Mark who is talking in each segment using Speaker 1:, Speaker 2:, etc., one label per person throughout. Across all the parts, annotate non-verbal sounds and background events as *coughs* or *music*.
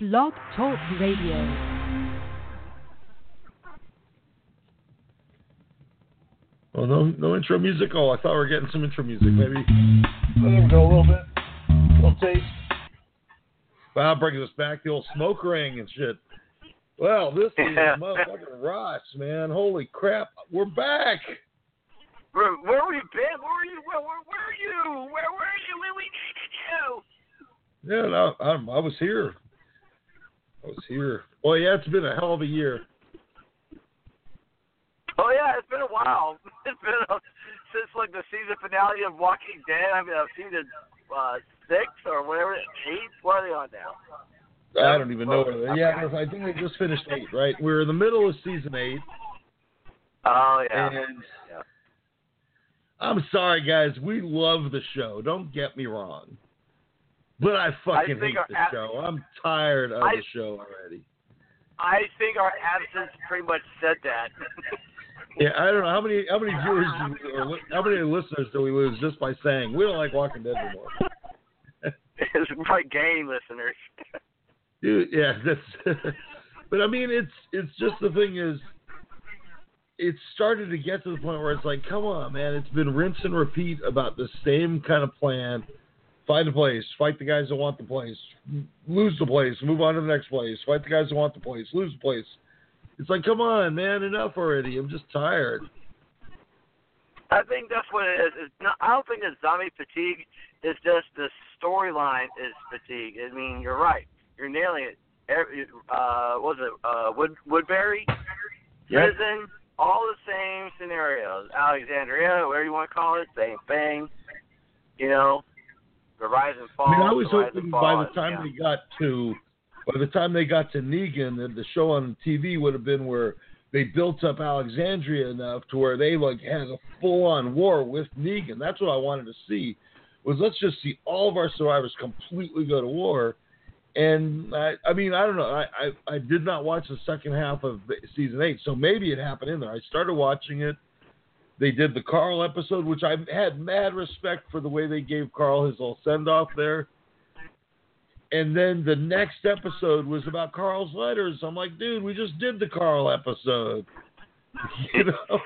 Speaker 1: Blog Talk Radio.
Speaker 2: Well, no, no intro music. Oh, I thought we were getting some intro music. Mm. Maybe. Oh, there we go. A little bit. A little taste. Wow, bringing us back the old smoke ring and shit. Well, this is
Speaker 3: Yeah.
Speaker 2: motherfucking Ross, man. Holy crap, we're back.
Speaker 3: Where, where were you been? Where were you? Where, where, where are you? Where were you? Where we you?
Speaker 2: Yeah, no, I, I was here. Was here. Boy, yeah, it's been a hell of a year.
Speaker 3: Oh yeah, it's been a while. *laughs* It's been a, since like the season finale of Walking Dead. I mean, I've seen the uh, six or whatever, eight. What are they on now?
Speaker 2: I don't even know. Where they, yeah, I think they just finished eight, right? We're in the middle of season eight,
Speaker 3: Oh yeah.
Speaker 2: and
Speaker 3: Yeah.
Speaker 2: I'm sorry, guys. We love the show. Don't get me wrong, but I fucking
Speaker 3: think
Speaker 2: hate the
Speaker 3: ab-
Speaker 2: show. I'm tired of
Speaker 3: I-
Speaker 2: the show already.
Speaker 3: I think our absence pretty much said that. *laughs*
Speaker 2: Yeah, I don't know how many how many viewers do- or li- how many listeners do we lose just by saying we don't like Walking Dead anymore. *laughs*
Speaker 3: it's my game listeners. *laughs*
Speaker 2: Dude, yeah, that's. but I mean, it's it's just the thing is, it's started to get to the point where it's like, come on, man, it's been rinse and repeat about the same kind of plan. Find a place, fight the guys that want the place, lose the place, move on to the next place, fight the guys that want the place, lose the place. It's like, come on, man, enough already. I'm just tired.
Speaker 3: I think that's what it is. It's not, I don't think it's zombie fatigue. It's just the storyline is fatigue. I mean, you're right. You're nailing it. Every, uh, what was it uh, Wood Woodbury
Speaker 2: Yep.
Speaker 3: prison? All the same scenarios. Alexandria, whatever you want to call it, same thing. You know, the rise and fall.
Speaker 2: I mean, I was hoping by the time
Speaker 3: yeah.
Speaker 2: they got to, by the time they got to Negan, that the show on TV would have been where they built up Alexandria enough to where they like had a full-on war with Negan. That's what I wanted to see. Was let's just see all of our survivors completely go to war. And I, I mean, I don't know. I, I, I did not watch the second half of season eight, so maybe it happened in there. I started watching it. They did the Carl episode, which I had mad respect for the way they gave Carl his little send off there. And then the next episode was about Carl's letters. I'm like, dude, we just did the Carl episode. *laughs* You know?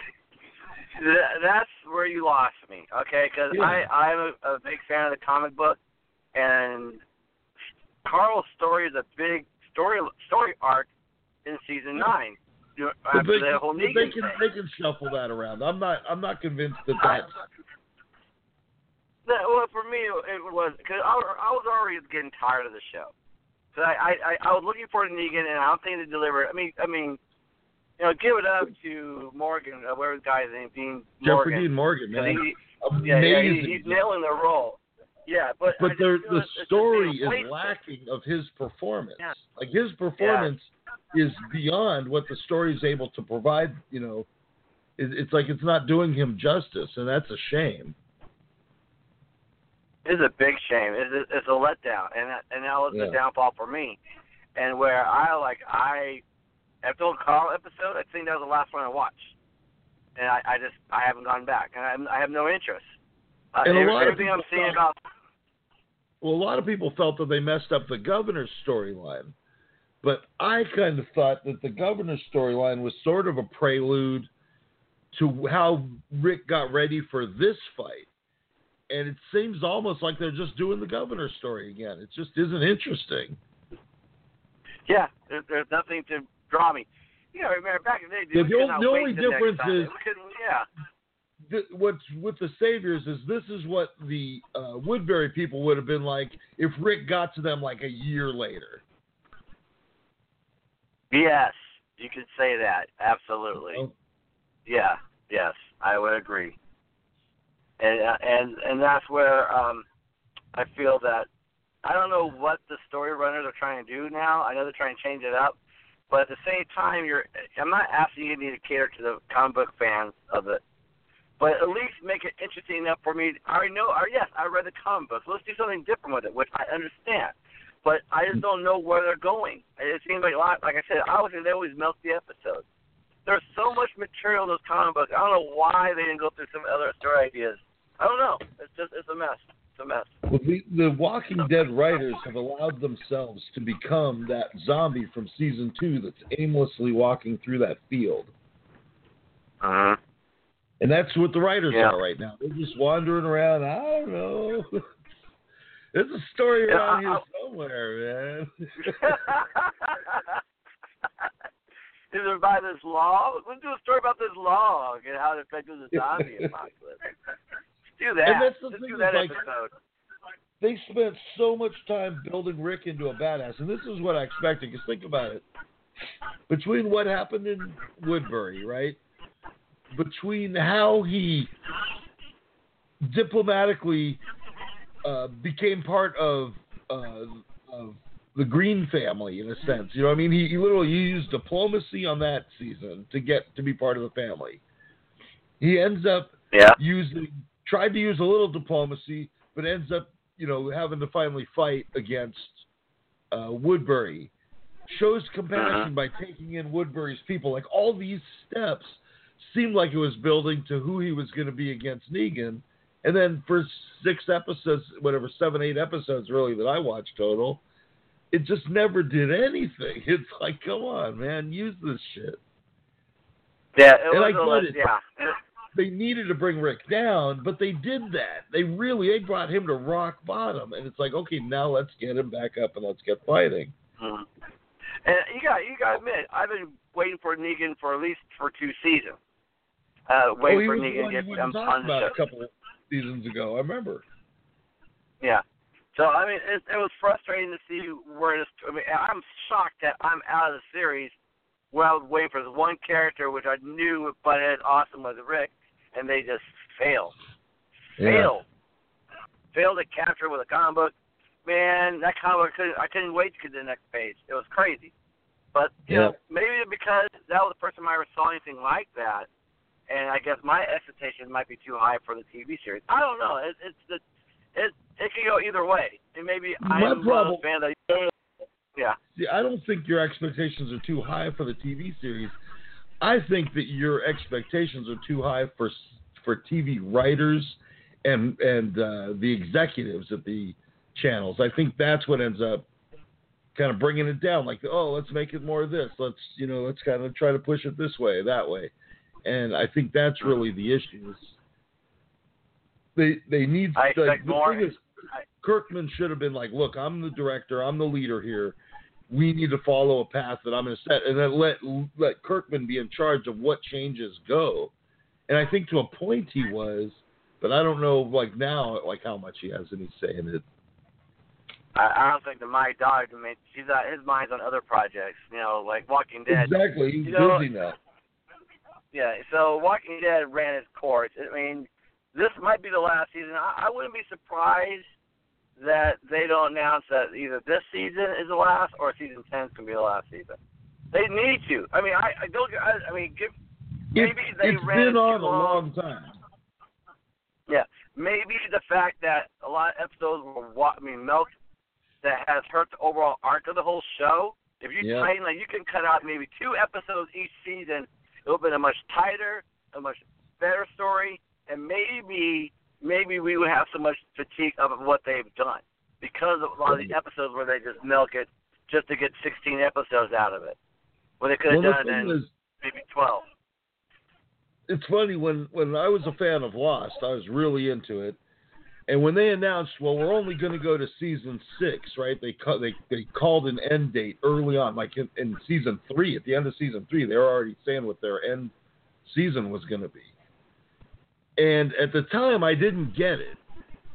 Speaker 3: That's where you lost me, okay? Because
Speaker 2: Yeah.
Speaker 3: I I'm a, a big fan of the comic book, and Carl's story is a big story story arc in season nine. You know,
Speaker 2: But
Speaker 3: after
Speaker 2: they,
Speaker 3: the whole Negan
Speaker 2: they can
Speaker 3: thing.
Speaker 2: they can shuffle that around. I'm not I'm not convinced that that's
Speaker 3: That, well, for me, it was because I, I was already getting tired of the show. So I, I I was looking for Negan, and I don't think they delivered. I mean, I mean, you know, give it up to Morgan, uh, whatever the guy's name, Dean Morgan. Jeffrey.
Speaker 2: Dean Morgan, man.
Speaker 3: he, yeah, yeah, he, he's nailing the role. Yeah, but
Speaker 2: but the the story is lacking of his performance.
Speaker 3: Yeah.
Speaker 2: Like his performance is beyond what the story is able to provide. You know, it, it's like it's not doing him justice, and that's a shame.
Speaker 3: It's a big shame. It's a, it's a letdown, and that, and that was
Speaker 2: Yeah.
Speaker 3: the downfall for me. And where I like I after the Carl episode, I think that was the last one I watched, and I, I just I haven't gone back, and I, I have no interest. Uh,
Speaker 2: And a
Speaker 3: every-
Speaker 2: lot of
Speaker 3: everything I'm seeing
Speaker 2: thought-
Speaker 3: about
Speaker 2: Well, a lot of people felt that they messed up the governor's storyline, but I kind of thought that the governor's storyline was sort of a prelude to how Rick got ready for this fight. And it seems almost like they're just doing the governor's story again. It just isn't interesting.
Speaker 3: yeah, there, there's nothing to draw me. You know, remember back in the day,
Speaker 2: The
Speaker 3: dude, we
Speaker 2: ol-
Speaker 3: could not
Speaker 2: the only
Speaker 3: till
Speaker 2: difference is-
Speaker 3: yeah.
Speaker 2: What's with the Saviors is this is what the uh, Woodbury people would have been like if Rick got to them like a year later.
Speaker 3: Yes, you could say that. Absolutely.
Speaker 2: Know?
Speaker 3: Yeah, yes, I would agree. And uh, and and that's where um I feel that I don't know what the story runners are trying to do now. I know they're trying to change it up, but at the same time, you're I'm not asking you to cater to the comic book fans of it, but at least make it interesting enough for me. I already know, or yes, I read the comic books. Let's do something different with it, which I understand. But I just don't know where they're going. It seems like a lot. Like I said, I always they always milk the episodes. There's so much material in those comic books. I don't know why they didn't go through some other story ideas. I don't know. It's just it's a mess. It's a mess.
Speaker 2: Well, the, the Walking Dead writers have allowed themselves to become that zombie from season two that's aimlessly walking through that field.
Speaker 3: Uh-huh.
Speaker 2: And that's what the writers
Speaker 3: Yeah.
Speaker 2: are right now. They're just wandering around. I don't know. *laughs* There's a story
Speaker 3: Yeah,
Speaker 2: around
Speaker 3: I-
Speaker 2: here somewhere, man. *laughs* *laughs*
Speaker 3: Is it by this law? Let's do a story about this law and how it affected the zombie apocalypse. Let's do that.
Speaker 2: And that's the
Speaker 3: Let's
Speaker 2: thing
Speaker 3: do that
Speaker 2: like-
Speaker 3: episode.
Speaker 2: they spent so much time building Rick into a badass, and this is what I expected. Because think about it, between what happened in Woodbury, right? Between how he diplomatically uh, became part of uh, of the Greene family in a sense, you know, what I mean, he, he literally used diplomacy on that season to get to be part of the family. He ends up
Speaker 3: Yeah.
Speaker 2: using tried to use a little diplomacy, but ends up you know having to finally fight against uh, Woodbury. Shows compassion by taking in Woodbury's people. Like all these steps seemed like it was building to who he was going to be against Negan. And then for six episodes, whatever seven, eight episodes really that I watched total, it just never did anything. *laughs* It's like, come on, man, use this shit.
Speaker 3: Yeah. It
Speaker 2: And
Speaker 3: was
Speaker 2: I
Speaker 3: a
Speaker 2: get it.
Speaker 3: Yeah.
Speaker 2: they needed to bring Rick down, but they did that. They really they brought him to rock bottom, and it's like, okay, now let's get him back up and let's get fighting.
Speaker 3: Mhm. And you got you got to admit, I've been waiting for Negan for at least for two seasons. Uh,
Speaker 2: oh,
Speaker 3: waiting for Negan to get um, on the show.
Speaker 2: a couple of seasons ago. I remember.
Speaker 3: Yeah. So I mean, it, it was frustrating to see where this. I mean, I'm shocked that I'm out of the series. Well, waiting for this one character, which I knew would butt awesome was Rick, and they just failed. Failed. Failed to capture with a comic book. Man, that comic book couldn't, I couldn't wait to get to the next page. It was crazy. But you know, maybe because that was the first time I ever saw anything like that, and I guess my expectations might be too high for the TV series. I don't know. It, it's the it it can go either way. And maybe
Speaker 2: My
Speaker 3: I'm
Speaker 2: problem-
Speaker 3: those fans that yeah.
Speaker 2: See, I don't think your expectations are too high for the TV series. I think that your expectations are too high for for TV writers and and uh, the executives at the channels. I think that's what ends up kind of bringing it down. Like, oh, let's make it more of this. Let's you know, let's kind of try to push it this way, that way. And I think that's really the issue. Is they they need
Speaker 3: I
Speaker 2: like, the
Speaker 3: more.
Speaker 2: thing is, Kirkman should have been like, look, I'm the director, I'm the leader here. We need to follow a path that I'm going to set, and then let let Kirkman be in charge of what changes go. And I think to a point he was, but I don't know like now like how much he has any say in it.
Speaker 3: I, I don't think the my dog. I mean, she's uh, his mind's on other projects. You know, like Walking Dead.
Speaker 2: Exactly, he's
Speaker 3: You know-
Speaker 2: busy now.
Speaker 3: Yeah, so Walking Dead ran its course. I mean, this might be the last season. I, I wouldn't be surprised that they don't announce that either this season is the last or season ten is gonna be the last season. They need to. I mean, I, I don't. I, I mean, give, maybe
Speaker 2: It,
Speaker 3: they
Speaker 2: it's
Speaker 3: ran it
Speaker 2: been on
Speaker 3: too
Speaker 2: a
Speaker 3: long.
Speaker 2: time.
Speaker 3: Yeah, maybe the fact that a lot of episodes were, wa- I mean, milk that has hurt the overall arc of the whole show. If you
Speaker 2: Yeah.
Speaker 3: tighten, like, you can cut out maybe two episodes each season. It would have been a much tighter, a much better story, and maybe, maybe we would have so much fatigue of what they've done because of a lot of the episodes where they just milk it just to get 16 episodes out of it, where they could have
Speaker 2: Well,
Speaker 3: done it in
Speaker 2: is,
Speaker 3: maybe 12.
Speaker 2: it's funny when when I was a fan of Lost, I was really into it. And when they announced, well, we're only going to go to season six, right? They ca- they they called an end date early on, like in, in season three. At the end of season three, they were already saying what their end season was going to be. And at the time, I didn't get it,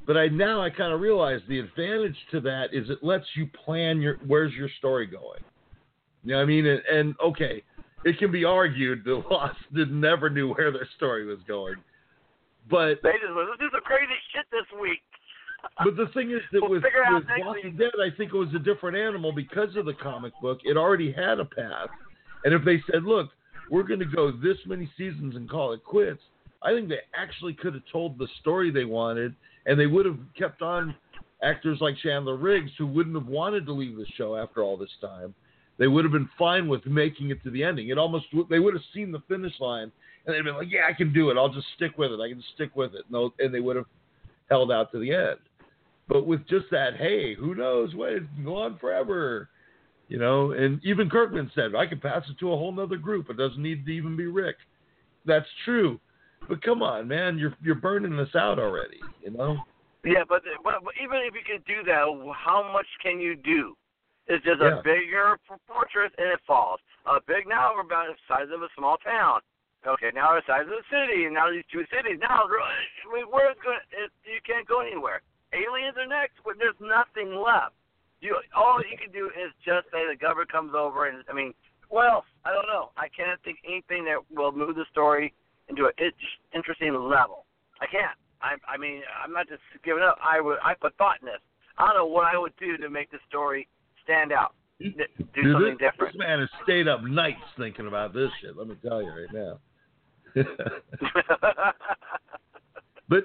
Speaker 2: but I now I kind of realize the advantage to that is it lets you plan your where's your story going. You know what I mean? And, and okay, it can be argued that *laughs* Lost did never knew where their story was going. But
Speaker 3: They just let's do some crazy shit this week. *laughs*
Speaker 2: but the thing is that
Speaker 3: We'll
Speaker 2: with,
Speaker 3: figure it out
Speaker 2: with Walking. Dead, I think it was a different animal because of the comic book. It already had a path, and if they said, "Look, we're going to go this many seasons and call it quits," I think they actually could have told the story they wanted, and they would have kept on actors like Chandler Riggs, who wouldn't have wanted to leave the show after all this time. They would have been fine with making it to the ending. It almost they would have seen the finish line and they'd been like, "Yeah, I can do it. I'll just stick with it. I can stick with it." No, and they would have held out to the end. But with just that, hey, who knows what it can go on forever, you know? And even Kirkman said, I could pass it to a whole nother group. It doesn't need to even be Rick. That's true. But come on, man, you're you're burning us out already, you know?
Speaker 3: Yeah, but, but even if you can do that, how much can you do? It's just
Speaker 2: Yeah.
Speaker 3: a bigger fortress and it falls. A big now we're about the size of a small town. Okay, now the size of the city, and now these two cities. Now, I mean, where's going? It, you can't go anywhere. Aliens are next, but there's nothing left. You all you can do is just say the government comes over, and I mean, well, I don't know. I can't think anything that will move the story into an interesting level. I can't. I, I mean, I'm not just giving up. I would. I put thought in this. I don't know what I would do to make the story stand out. Do
Speaker 2: Dude,
Speaker 3: something
Speaker 2: this,
Speaker 3: different.
Speaker 2: This man has stayed up nights thinking about this shit. Let me tell you right now. *laughs* but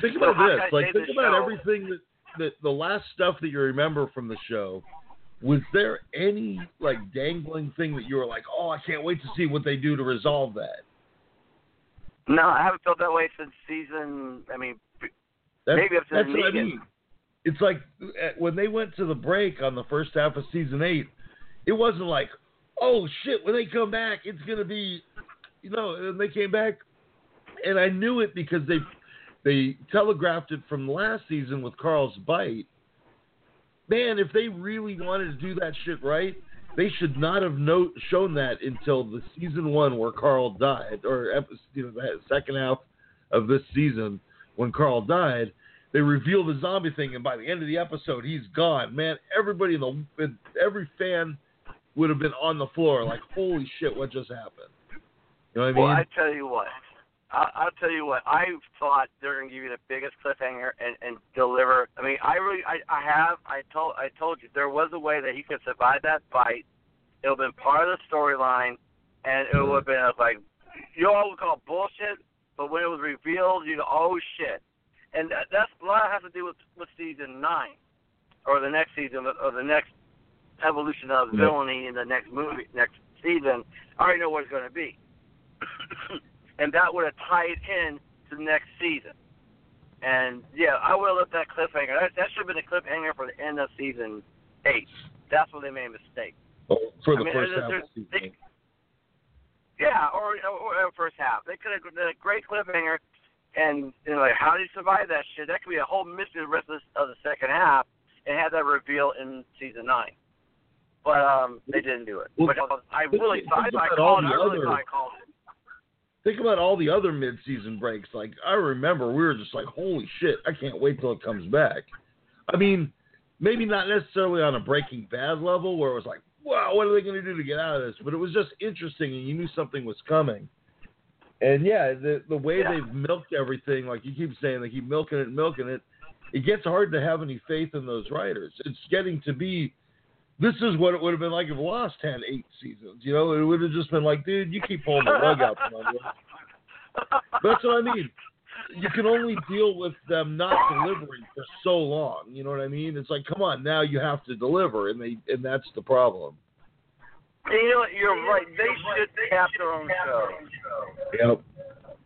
Speaker 2: think about
Speaker 3: how
Speaker 2: this. Like, think about
Speaker 3: show?
Speaker 2: everything that, that the last stuff that you remember from the show. Was there any like dangling thing that you were like, oh, I can't wait to see what they do to resolve that?
Speaker 3: no, I haven't felt that way since season. I mean,
Speaker 2: That's,
Speaker 3: Maybe up to
Speaker 2: that's what I mean. It's like uh, when they went to the break on the first half of season eight, it wasn't like, oh shit, when they come back, it's gonna be, you know. And they came back, and I knew it because they they telegraphed it from last season with Carl's bite. Man, if they really wanted to do that shit right, they should not have no, shown that until the season one where Carl died, or you know the second half of this season when Carl died. They reveal the zombie thing, and by the end of the episode, he's gone. Man, everybody in the every fan would have been on the floor like, "Holy shit, what just happened?" You know what I mean?
Speaker 3: well, I tell you what. I, I'll tell you what. I thought they're gonna give you the biggest cliffhanger and and deliver. I mean, I really, I, I have. I told, I told you there was a way that he could survive that fight. It would have been part of the storyline, and it would have been like, you all would call it bullshit, but when it was revealed, you go, oh shit. And that, that's a lot has to do with with season nine, or the next season, or the next evolution of
Speaker 2: Yeah.
Speaker 3: villainy in the next movie, next season. I already know what it's going to be, and that would have tied in to the next season. And yeah, I would have left that cliffhanger. That, that should have been a cliffhanger for the end of season eight. That's where they made a mistake.
Speaker 2: Oh, for the
Speaker 3: I mean,
Speaker 2: first half of season.
Speaker 3: they- Yeah, or, or, or first half. They could have done a great cliffhanger, and you know, like how did he survive that shit? That could be a whole mystery the rest of the, of the second half, and have that reveal in season nine. But um, they didn't do it.
Speaker 2: Well,
Speaker 3: but I really thought I called it. I really
Speaker 2: other-
Speaker 3: thought I called it.
Speaker 2: Think about all the other mid-season breaks. Like I remember, we were just like, "Holy shit, I can't wait till it comes back." I mean, maybe not necessarily on a Breaking Bad level where it was like, "Wow, what are they going to do to get out of this?" But it was just interesting, and you knew something was coming. And yeah, the the way
Speaker 3: Yeah.
Speaker 2: they've milked everything, like you keep saying, they keep milking it, and milking it. It gets hard to have any faith in those writers. It's getting to be. This is what it would have been like if Lost had eight seasons. You know, it would have just been like, dude, you keep pulling the rug out from under. That's what I mean. You can only deal with them not delivering for so long. You know what I mean? It's like, come on, now you have to deliver, and they and that's the problem.
Speaker 3: You know what? You're right. They should have their own show.
Speaker 2: Yep.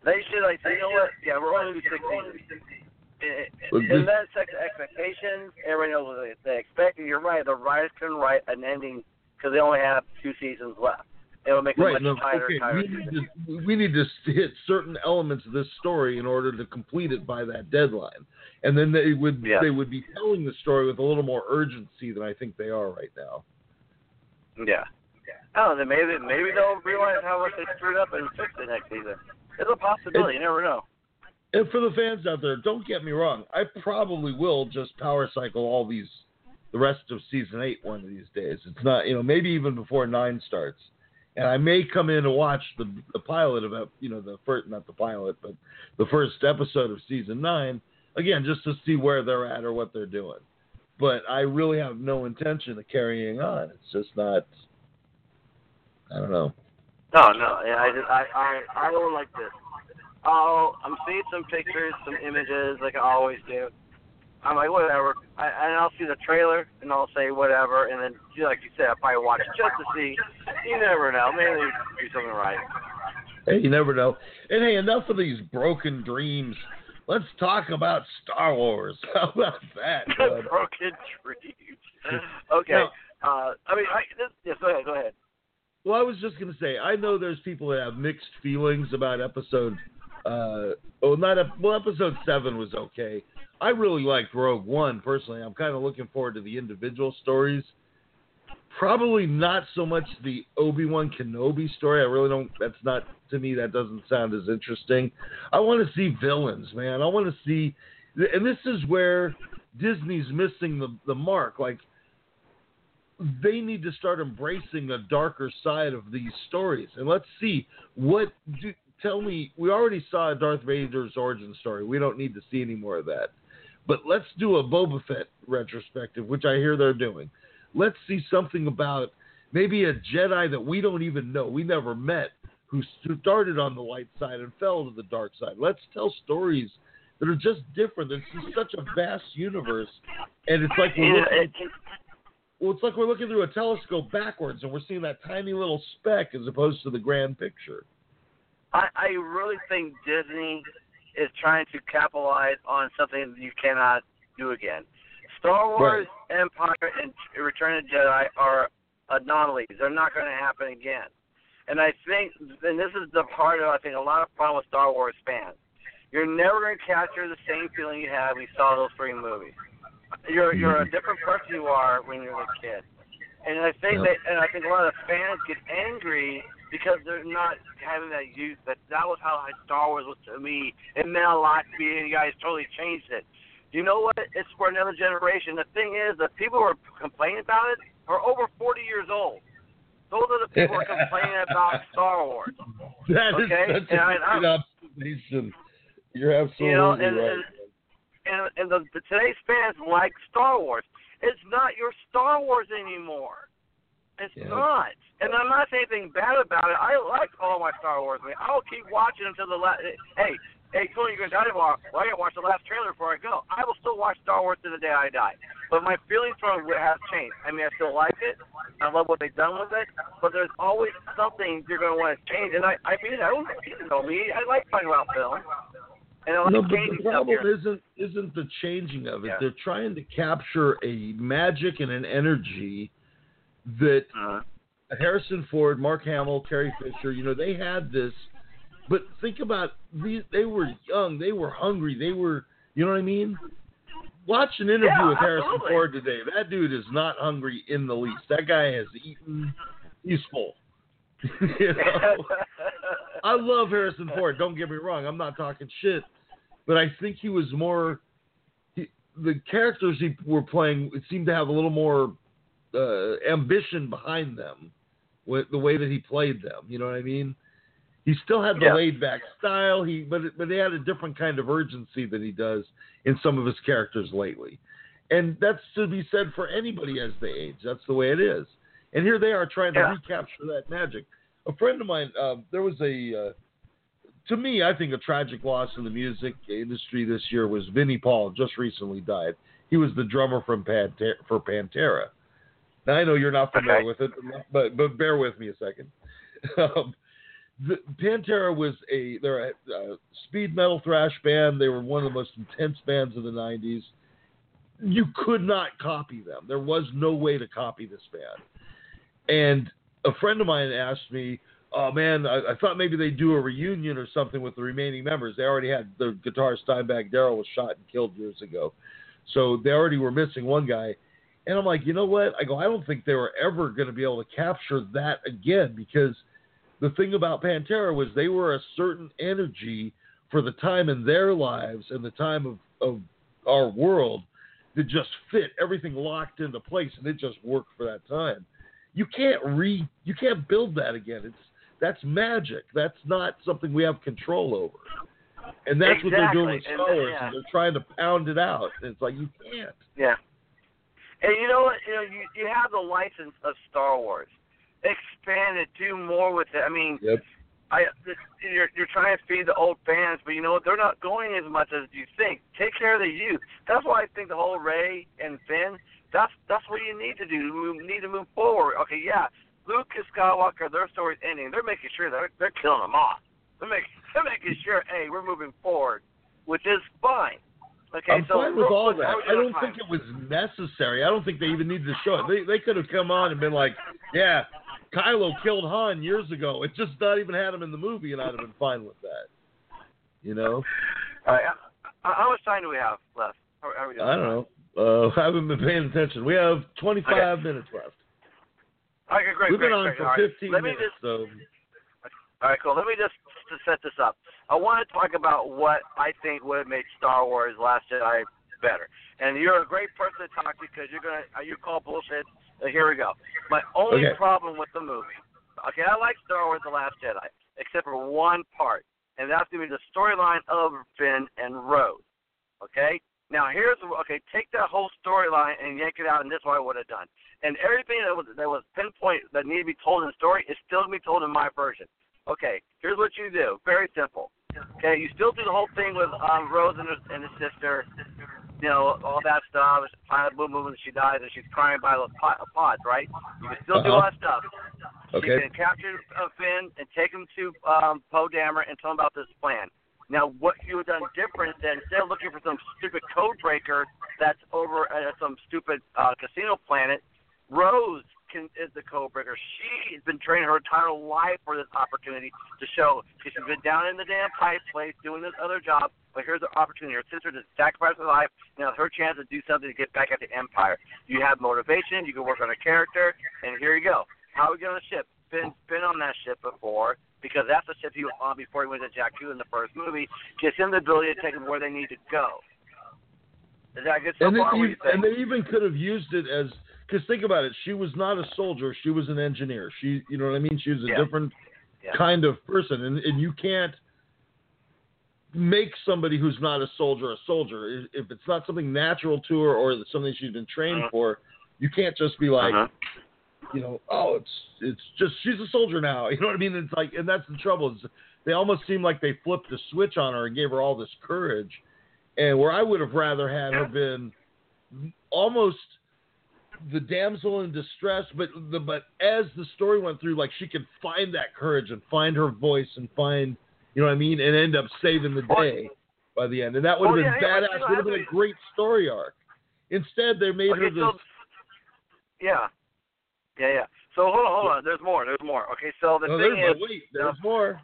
Speaker 3: They should like you know what? Yeah, we're only six seasons.
Speaker 2: But
Speaker 3: And,
Speaker 2: this-
Speaker 3: and that sets expectations. Everybody knows what they, they expect. You're right. The writers can write an ending because they only have two seasons left. It'll make it
Speaker 2: Right.
Speaker 3: much
Speaker 2: No,
Speaker 3: tighter,
Speaker 2: okay.
Speaker 3: tighter
Speaker 2: We need, to, we need to hit certain elements of this story in order to complete it by that deadline, and then they would
Speaker 3: Yeah.
Speaker 2: they would be telling the story with a little more urgency than I think they are right now.
Speaker 3: Yeah. Oh, then maybe maybe they'll realize how much they screwed up and fix it next season. It's a possibility. you never know.
Speaker 2: And for the fans out there, don't get me wrong. I probably will just power cycle all these, the rest of season eight one of these days. It's not, you know, maybe even before nine starts. And I may come in and watch the the pilot of, you know, the first, not the pilot, but the first episode of season nine again, just to see where they're at or what they're doing. But I really have no intention of carrying on. It's just not. I don't know.
Speaker 3: No, no. I I I I don't like this. Oh, I'm seeing some pictures, some images, like I always do. I'm like, whatever. I, and I'll see the trailer, and I'll say whatever, and then, you like you said, I'll probably watch it just to see. You never know. Maybe they do something right.
Speaker 2: Hey, you never know. And hey, enough of these broken dreams let's talk about Star Wars. *laughs* How about that? *laughs*
Speaker 3: Broken dreams. *laughs* Okay.
Speaker 2: Now-
Speaker 3: uh, I mean, I, this, yes, go ahead. Go ahead.
Speaker 2: Well, I was just gonna say, I know there's people that have mixed feelings about episode. Uh, oh, not ep- well. Episode seven was okay. I really liked Rogue One personally. I'm kind of looking forward to the individual stories. Probably not so much the Obi Wan Kenobi story. I really don't. That's not to me. That doesn't sound as interesting. I want to see villains, man. I want to see, and this is where Disney's missing the the mark. Like they need to start embracing a darker side of these stories. And let's see what tell me we already saw Darth Vader's origin story. We don't need to see any more of that. But let's do a Boba Fett retrospective, which I hear they're doing. Let's see something about maybe a Jedi that we don't even know, we never met, who started on the light side and fell to the dark side. Let's tell stories that are just different. This is such a vast universe, and it's like we're looking, well, it's like we're looking through a telescope backwards and we're seeing that tiny little speck as opposed to the grand picture.
Speaker 3: I, I really think Disney is trying to capitalize on something you cannot do again. Star Wars, Empire, and Return of the Jedi are anomalies. They're not going to happen again. And I think, and this is the part of I think a lot of problem with Star Wars fans. You're never going to capture the same feeling you had when you saw those three movies. You're you're a different person you are when you're a kid. And I think
Speaker 2: Yep.
Speaker 3: that, and I think a lot of fans get angry because they're not having that youth. That that was how Star Wars was to me. It meant a lot to me, and you guys totally changed it. You know what? It's for another generation. The thing is, the people who are complaining about it are over 40 years old. Those are the people who are complaining about *laughs* Star Wars.
Speaker 2: That is
Speaker 3: Okay,
Speaker 2: such
Speaker 3: and
Speaker 2: a
Speaker 3: I-
Speaker 2: good observation. You're absolutely
Speaker 3: You know, and,
Speaker 2: right.
Speaker 3: and and, and the, the today's fans like Star Wars. It's not your Star Wars anymore. It's
Speaker 2: Yeah.
Speaker 3: not. And I'm not saying anything bad about it. I like all my Star Wars. I mean, I'll keep watching until the last. Hey, hey, Tony, you're gonna die tomorrow. Well, I gotta watch the last trailer before I go. I will still watch Star Wars to the day I die. But my feelings from it have changed. I mean, I still like it. I love what they've done with it. But there's always something you're gonna want to change. And I, I mean, I don't you know me. I like talking about film. And I like
Speaker 2: No, but the problem isn't isn't the changing of it.
Speaker 3: Yeah.
Speaker 2: They're trying to capture a magic and an energy that
Speaker 3: Uh,
Speaker 2: Harrison Ford, Mark Hamill, Carrie Fisher, you know, they had this. But think about these. They were young. They were hungry. They were, you know what I mean? Watch an interview
Speaker 3: Yeah,
Speaker 2: with Harrison
Speaker 3: absolutely.
Speaker 2: Ford today. That dude is not hungry in the least. That guy has eaten. He's full. *laughs* you know? *laughs* I love Harrison Ford. Don't get me wrong. I'm not talking shit, but I think he was more. He, the characters he were playing it seemed to have a little more uh, ambition behind them, with the way that he played them. You know what I mean? He still had the
Speaker 3: Yeah.
Speaker 2: laid back style. He but but he had a different kind of urgency than he does in some of his characters lately, and that's to be said for anybody as they age. That's the way it is. And here they are trying to recapture that magic. A friend of mine, um, there was a, uh, to me, I think a tragic loss in the music industry this year was Vinnie Paul. Just recently died. He was the drummer from Pantera, for Pantera. Now I know you're not familiar
Speaker 3: Okay.
Speaker 2: with it, but but bear with me a second. *laughs* Um, the, Pantera was a they're a, uh speed metal thrash band. They were one of the most intense bands of the '90s. You could not copy them. There was no way to copy this band. And a friend of mine asked me, "Oh man, I, I thought maybe they'd do a reunion or something with the remaining members. They already had the guitarist Dimebag Darrell was shot and killed years ago, so they already were missing one guy." And I'm like, you know what? I go, I don't think they were ever going to be able to capture that again because the thing about Pantera was they were a certain energy for the time in their lives and the time of, of our world that just fit everything locked into place and it just worked for that time. You can't re you can't build that again. It's that's magic. That's not something we have control over. And that's what they're doing with
Speaker 3: Exactly. And,
Speaker 2: Wars.
Speaker 3: yeah.
Speaker 2: and uh, they're trying to pound it out. It's like you can't.
Speaker 3: Yeah. And you know what? You know, you you have the license of Star Wars. Expand it, do more with it. I mean,
Speaker 2: Yep.
Speaker 3: I this, you're you're trying to feed the old fans, but you know what? They're not going as much as you think. Take care of the youth. That's why I think the whole Rey and Finn. That's that's what you need to do. You need to move forward. Okay, yeah. Luke and Skywalker, their story's ending. They're making sure they're they're killing them off. They're making *laughs* they're making sure, hey, we're moving forward. which is fine. Okay,
Speaker 2: I'm
Speaker 3: so
Speaker 2: fine with all that.
Speaker 3: how are we
Speaker 2: I don't
Speaker 3: time?
Speaker 2: think it was necessary. I don't think they even needed to show it. They they could have come on and been like, "Yeah, Kylo killed Han years ago." It just not even had him in the movie, and I'd have been fine with that. You know,
Speaker 3: All right, how, much time do we have left? How, we doing?
Speaker 2: I don't know. Uh, *laughs* I haven't been paying attention. We have 25 minutes left.
Speaker 3: Okay, great,
Speaker 2: We've
Speaker 3: great,
Speaker 2: been on
Speaker 3: great.
Speaker 2: for
Speaker 3: All right.
Speaker 2: 15
Speaker 3: Let me
Speaker 2: minutes,
Speaker 3: just
Speaker 2: so
Speaker 3: All right, cool. Let me just to set this up. I want to talk about what I think would have made Star Wars: Last Jedi better. And you're a great person to talk to because you're gonna you call bullshit. Uh, here we go. My only
Speaker 2: Okay.
Speaker 3: problem with the movie. Okay, I like Star Wars: The Last Jedi, except for one part, and that's gonna be the storyline of Finn and Rose. Okay. Now here's okay. Take that whole storyline and yank it out, and this is what I would have done. And everything that was that was pinpoint that needed to be told in the story is still gonna be told in my version. Okay, here's what you do. Very simple. Okay, you still do the whole thing with um, Rose and her, and his sister. You know all that stuff. Finally, boom, boom, and she dies, and she's crying by those pot, pods, right? You can still do all
Speaker 2: Uh-huh.
Speaker 3: that stuff.
Speaker 2: Okay.
Speaker 3: can capture uh, Finn and take him to um, Poe Dameron and tell him about this plan. Now, what you would have done different than instead of looking for some stupid code breaker that's over at some stupid uh, casino planet, Rose can, is the code breaker. She's been training her entire life for this opportunity to show. She's been down in the damn pipe place doing this other job, but here's the opportunity. Her sister just sacrificed her life. Now it's her chance to do something to get back at the Empire. You have motivation. You can work on a character, and here you go. How are we going to ship? Been been on that ship before because that's the ship he was on before he went to Jakku in the first movie. Gives him the ability to take them where they need to go. Is that good so
Speaker 2: and,
Speaker 3: far?
Speaker 2: they,
Speaker 3: What do you think?
Speaker 2: and they even could have used it as because think about it. She was not a soldier. She was an engineer. She, you know what I mean. She was a
Speaker 3: Yeah.
Speaker 2: different
Speaker 3: Yeah.
Speaker 2: kind of person, and and you can't make somebody who's not a soldier a soldier if it's not something natural to her or something she's been trained
Speaker 3: Mhm.
Speaker 2: for. You can't just be like,
Speaker 3: Uh-huh.
Speaker 2: you know, oh, it's it's just she's a soldier now. *laughs* You know what I mean? It's like, and that's the trouble. Is they almost seem like they flipped the switch on her and gave her all this courage, and where I would have rather had her been almost the damsel in distress, but the but as the story went through, like she could find that courage and find her voice and find, you know what I mean, and end up saving the oh, day by the end, and that would have
Speaker 3: Well, oh,
Speaker 2: been
Speaker 3: yeah, yeah,
Speaker 2: badass.
Speaker 3: you know,
Speaker 2: Would have been a great story arc. Instead, they made her
Speaker 3: Okay,
Speaker 2: this.
Speaker 3: so yeah, yeah, yeah. So hold on, hold on. There's more. There's more. Okay, so the
Speaker 2: oh,
Speaker 3: thing
Speaker 2: there's,
Speaker 3: is,
Speaker 2: wait, there's more.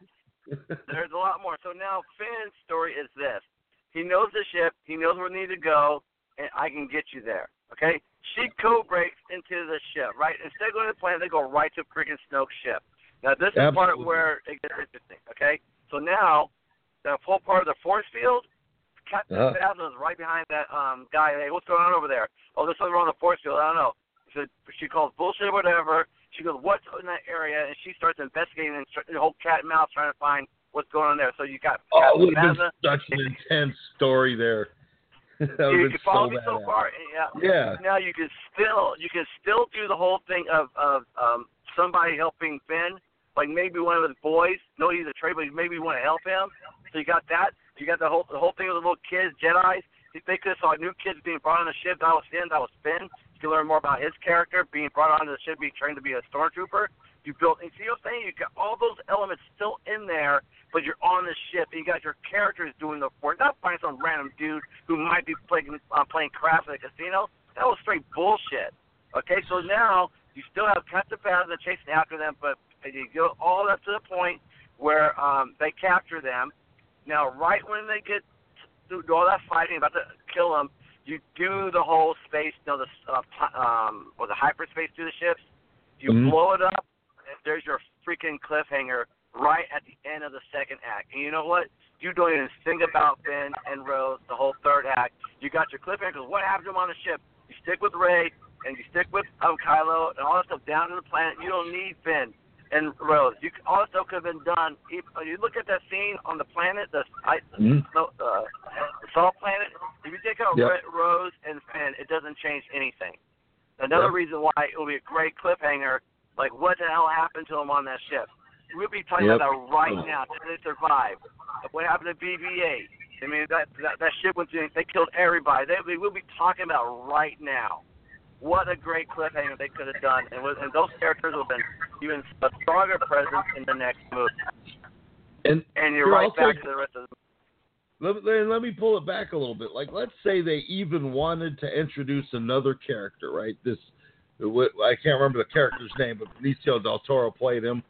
Speaker 2: *laughs*
Speaker 3: there's a lot more. So now Finn's story is this: he knows the ship, he knows where they need to go, and I can get you there. Okay? She code breaks into the ship, right? Instead of going to the planet, they go right to freaking Snoke's ship. Now this is the part where it gets interesting. Okay? So now the full part of the force field. Captain
Speaker 2: Uh-huh.
Speaker 3: Phasma is right behind that um guy. Hey, what's going on over there? Oh, there's something wrong with the force field. I don't know. So she calls bullshit or whatever. She goes, what's in that area? And she starts investigating and the whole cat and mouse trying to find what's going on there. So you got
Speaker 2: Oh,
Speaker 3: Captain Phasma.
Speaker 2: such an intense story there. *laughs*
Speaker 3: You can follow
Speaker 2: so
Speaker 3: me so far. Yeah.
Speaker 2: Yeah.
Speaker 3: Now you can still you can still do the whole thing of of um somebody helping Finn, like maybe one of his boys. No, he's a traitor, but maybe you want to help him. So you got that. You got the whole the whole thing with the little kids, Jedi's. They could have saw new kids being brought on the ship, that was Finn. That was Finn. You can learn more about his character, being brought onto the ship, being trained to be a stormtrooper. You built, and see what I'm saying? You got all those elements still in there, but you're on the ship, and you got your characters doing the work. Not finding some random dude who might be playing uh, playing craps at a casino. That was straight bullshit. Okay, so now you still have Captain Phasma chasing after them, but you go all up to the point where um, they capture them. Now, right when they get do all that fighting, about to kill them, you do the whole space, you know, the uh, um, or the hyperspace through the ships. You
Speaker 2: Mhm.
Speaker 3: blow it up. There's your freaking cliffhanger right at the end of the second act. And you know what? You don't even think about Finn and Rose the whole third act. You got your cliffhanger. 'cause what happened to them on the ship? You stick with Rey and you stick with um, Kylo and all that stuff down to the planet. You don't need Finn and Rose. You all that stuff could have been done. If uh, you look at that scene on the planet, the I,
Speaker 2: Mhm.
Speaker 3: no, uh, the salt planet. If you take out
Speaker 2: Yep.
Speaker 3: Rose and Finn, it doesn't change anything. Another
Speaker 2: Yep.
Speaker 3: reason why it will be a great cliffhanger. Like, what the hell happened to them on that ship? We'll be talking
Speaker 2: Yep.
Speaker 3: about that right now. Did they survive? What happened to BB-8? I mean, that that, that ship went through. They killed everybody. They, we will be talking about right now. What a great cliffhanger they could have done, and, with, and those characters would have been even a stronger presence in the next movie.
Speaker 2: And
Speaker 3: And you're
Speaker 2: Here,
Speaker 3: right
Speaker 2: I'll
Speaker 3: back to the rest of the.
Speaker 2: let, let, let me pull it back a little bit. Like, let's say they even wanted to introduce another character, right? This, I can't remember the character's name, but Benicio del Toro played him.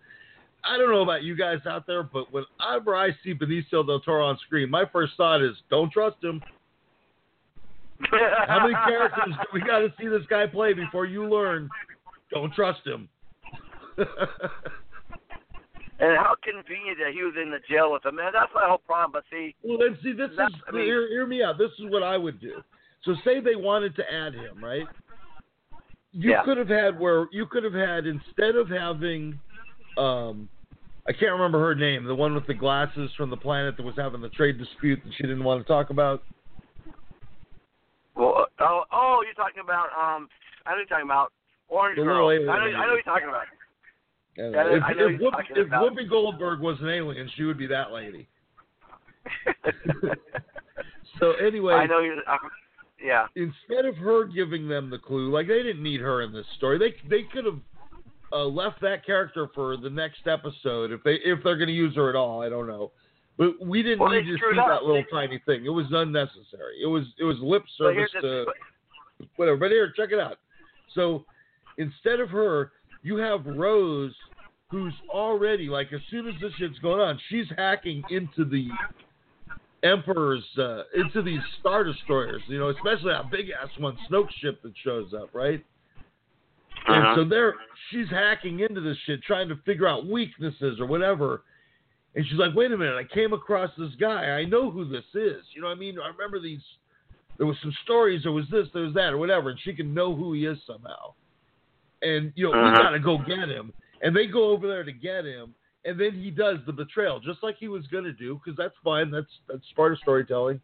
Speaker 2: I don't know about you guys out there, but whenever I see Benicio del Toro on screen, my first thought is, don't trust him. How many characters do we got to see this guy play before you learn? Don't trust him. *laughs*
Speaker 3: And how convenient that he was in the jail with him. Man, that's my whole problem. But see,
Speaker 2: well, then see, this is I mean, hear, hear me out. This is what I would do. So, say they wanted to add him, right? You
Speaker 3: yeah.
Speaker 2: could have had where you could have had instead of having, um, I can't remember her name, the one with the glasses from the planet that was having the trade dispute that she didn't want to talk about.
Speaker 3: Well, uh, oh, oh, you're talking about um, I know you're talking about Orange
Speaker 2: the
Speaker 3: Girl. I know, I know you're talking about.
Speaker 2: Yeah, if, if, Whoopi, if Whoopi Goldberg was an alien, she would be that lady. *laughs* *laughs* so anyway,
Speaker 3: I know you. Uh, yeah.
Speaker 2: Instead of her giving them the clue, like they didn't need her in this story. They they could have uh, left that character for the next episode if they if they're going to use her at all. I don't know. But we didn't
Speaker 3: well,
Speaker 2: need to see
Speaker 3: up.
Speaker 2: that little
Speaker 3: they,
Speaker 2: tiny thing. It was unnecessary. It was it was lip service to whatever. But here, check it out. So instead of her, you have Rose, who's already like as soon as this shit's going on, she's hacking into the Emperor's uh, into these star destroyers. You know, especially that big ass one, Snoke ship that shows up, right?
Speaker 3: Uh-huh.
Speaker 2: And so there, she's hacking into this shit, trying to figure out weaknesses or whatever. And she's like, "Wait a minute! I came across this guy. I know who this is. You know what I mean? I remember these. There was some stories. There was this. There was that, or whatever. And she can know who he is somehow." and you know
Speaker 3: uh-huh.
Speaker 2: we got to go get him. And they go over there to get him, and then he does the betrayal, just like he was going to do, because that's fine. That's that's part of storytelling.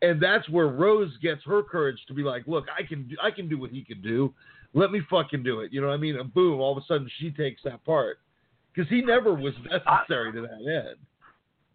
Speaker 2: And that's where Rose gets her courage to be like, look, I can I can do what he can do. Let me fucking do it. You know what I mean? And boom, all of a sudden she takes that part because he never was necessary to that end.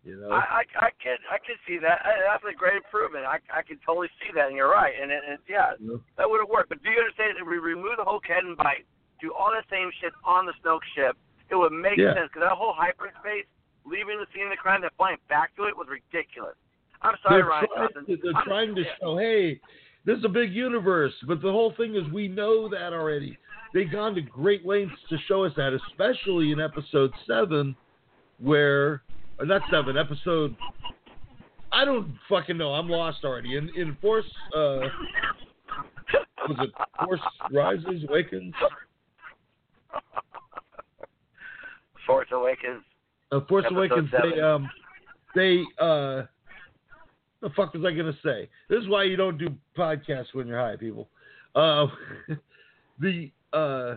Speaker 2: You know,
Speaker 3: I, I I can I can see that. That's a great improvement. I I can totally see that, and you're right. And it, it yeah, yeah, that would have worked. But do you understand? If we remove the whole Canto Bight, do all the same shit on the Snoke ship, it would make
Speaker 2: yeah.
Speaker 3: sense. Because that whole hyperspace, leaving the scene of the crime, and flying back to it was ridiculous. I'm sorry,
Speaker 2: they're
Speaker 3: Ryan
Speaker 2: trying To, they're
Speaker 3: I'm,
Speaker 2: trying to
Speaker 3: yeah.
Speaker 2: show, hey, this is a big universe, but the whole thing is we know that already. They've gone to great lengths to show us that, especially in episode seven, where or not seven, episode. I don't fucking know. I'm lost already. In in Force, uh, was it Force Rises, Awakens?
Speaker 3: Force Awakens.
Speaker 2: Uh, Force Awakens.
Speaker 3: seven.
Speaker 2: They um, they uh, the fuck was I gonna say? This is why you don't do podcasts when you're high, people. Uh, *laughs* the uh,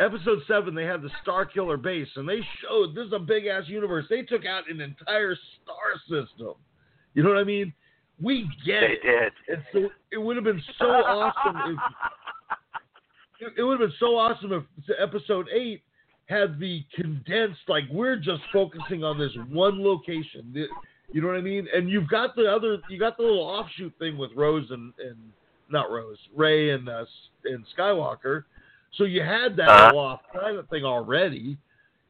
Speaker 2: episode seven, they had the Star Killer base, and they showed this is a big ass universe. They took out an entire star system. You know what I mean? We get
Speaker 3: They
Speaker 2: it.
Speaker 3: did.
Speaker 2: And so it would have been so awesome if it, *laughs* it would have been so awesome if episode eight had the condensed like we're just focusing on this one location. You know what I mean? And you've got the other, you got the little offshoot thing with Rose and, and not Rose, Rey and uh, and Skywalker. So you had that
Speaker 3: Uh-huh.
Speaker 2: little off planet thing already,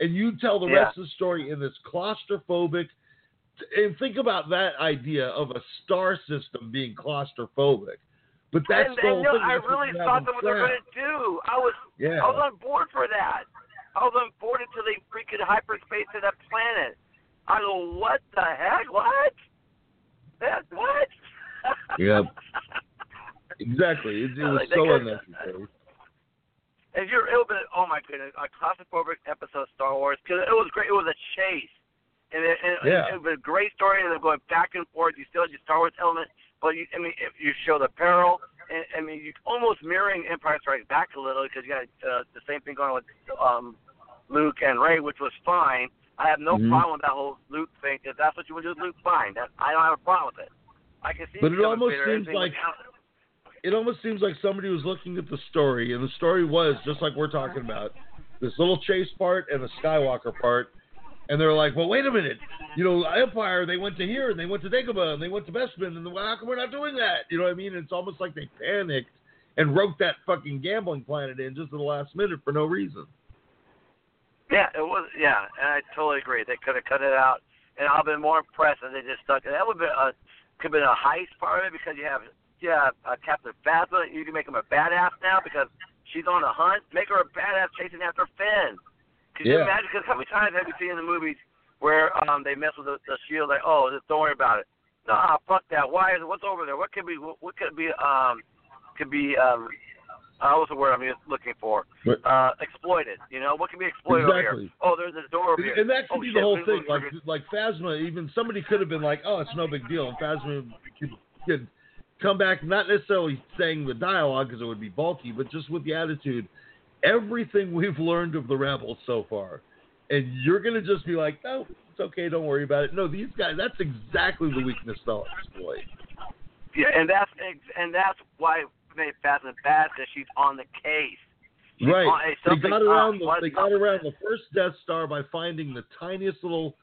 Speaker 2: and you tell the
Speaker 3: Yeah.
Speaker 2: rest of the story in this claustrophobic. And think about that idea of a star system being claustrophobic. But that's
Speaker 3: and,
Speaker 2: the
Speaker 3: and, no,
Speaker 2: thing.
Speaker 3: I
Speaker 2: That's
Speaker 3: really thought that's what they're going to do. I was
Speaker 2: Yeah.
Speaker 3: I was on board for that. I was on board until they freaking hyperspace to that planet. I go, what the heck? What? That what? *laughs*
Speaker 2: Yeah. Exactly. It, it was
Speaker 3: Like,
Speaker 2: so unnecessary.
Speaker 3: If you're, it would oh my goodness, a claustrophobic episode of Star Wars because it was great. It was a chase, and it, and
Speaker 2: Yeah.
Speaker 3: it was a great story. And they're going back and forth. You still had your Star Wars element, but you, I mean, if you show the peril, and I mean, you almost mirroring Empire Strikes Back a little because you got uh, the same thing going on with um, Luke and Rey, which was fine. I have no
Speaker 2: Mhm.
Speaker 3: problem with that whole Luke thing. If that's what you would do with Luke, fine. That I don't have a problem with it. I can see.
Speaker 2: But it almost seems like- it almost seems like somebody was looking at the story, and the story was just like we're talking about this little chase part and the Skywalker part, and they're like, well, wait a minute, you know, Empire they went to here and they went to Dagobah and they went to Bespin, and how come we're not doing that? You know what I mean? It's almost like they panicked and wrote that fucking gambling planet in just at the last minute for no reason.
Speaker 3: Yeah, it was. Yeah, and I totally agree. They could have cut it out, and I've been more impressed if they just stuck it. That would be a could have been a heist part of it because you have yeah uh, Captain Phasma. You can make him a badass now because she's on a hunt. Make her a badass chasing after Finn. Could you
Speaker 2: Yeah.
Speaker 3: imagine? Because how many times have you seen in the movies where um they mess with the, the shield? Like, oh, just don't worry about it. Nah, fuck that. Why is it? What's over there? What could be? What, what could be? Um, could be um. Uh, what's the word I'm looking for? Uh, exploited. You know, what can be exploited over
Speaker 2: Exactly.
Speaker 3: here? Oh, there's a door over here.
Speaker 2: And that could
Speaker 3: oh,
Speaker 2: be
Speaker 3: shit,
Speaker 2: the whole thing. Like like Phasma, even somebody could have been like, "Oh, it's no big deal," and Phasma could, could come back, not necessarily saying the dialogue because it would be bulky, but just with the attitude. Everything we've learned of the rebels so far, and you're gonna just be like, "No, it's okay, don't worry about it." No, these guys, that's exactly the weakness they'll exploit.
Speaker 3: Yeah, and that's and that's why made Phasma bad because she's on the case. She's
Speaker 2: Right.
Speaker 3: on- hey,
Speaker 2: They got around. The, they got around the first Death Star by finding the tiniest little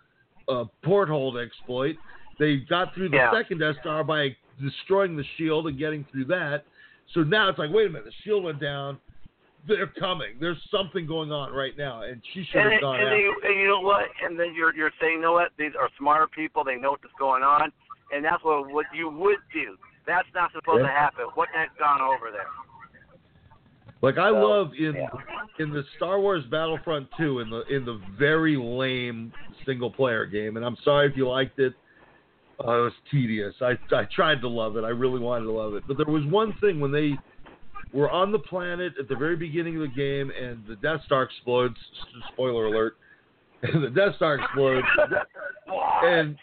Speaker 2: uh, porthole to exploit. They got through the
Speaker 3: Yeah.
Speaker 2: second Death Star by destroying the shield and getting through that. So now it's like, wait a minute, the shield went down. They're coming. There's something going on right now, and she should
Speaker 3: And,
Speaker 2: have
Speaker 3: it-
Speaker 2: gone
Speaker 3: and,
Speaker 2: after.
Speaker 3: they, and you know what? And then you're you're saying, you know what? These are smarter people. They know what's going on, and that's what what you would do. That's not supposed
Speaker 2: Yeah.
Speaker 3: to happen. What has gone over there?
Speaker 2: Like I
Speaker 3: So,
Speaker 2: love in
Speaker 3: yeah.
Speaker 2: in the Star Wars Battlefront 2 in the in the very lame single player game, and I'm sorry if you liked it. Uh, it was tedious. I I tried to love it. I really wanted to love it, but there was one thing when they were on the planet at the very beginning of the game, and the Death Star explodes. Spoiler alert! *laughs* the Death Star explodes, and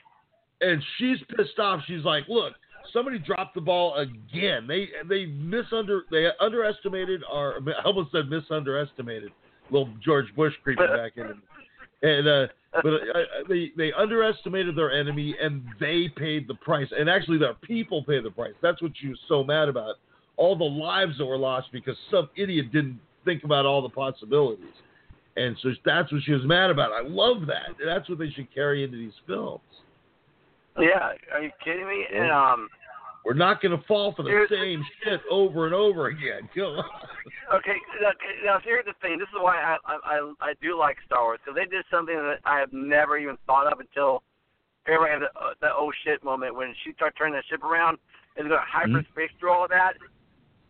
Speaker 2: and she's pissed off. She's like, "Look, somebody dropped the ball again. They they misunder they underestimated our. I almost said misunderestimated. Little George Bush creeping back in, and uh, but uh, they they underestimated their enemy and they paid the price. And actually, their people paid the price. That's what she was so mad about. All the lives that were lost because some idiot didn't think about all the possibilities. And so that's what she was mad about. I love that. That's what they should carry into these films.
Speaker 3: yeah, are you kidding me? And um,
Speaker 2: We're not going to fall for the same shit over and over again. *laughs*
Speaker 3: Okay, now, now here's the thing. This is why I I I, do like Star Wars because they did something that I have never even thought of until everybody had the, uh, that oh shit moment when she started turning that ship around and going hyperspace through all of that.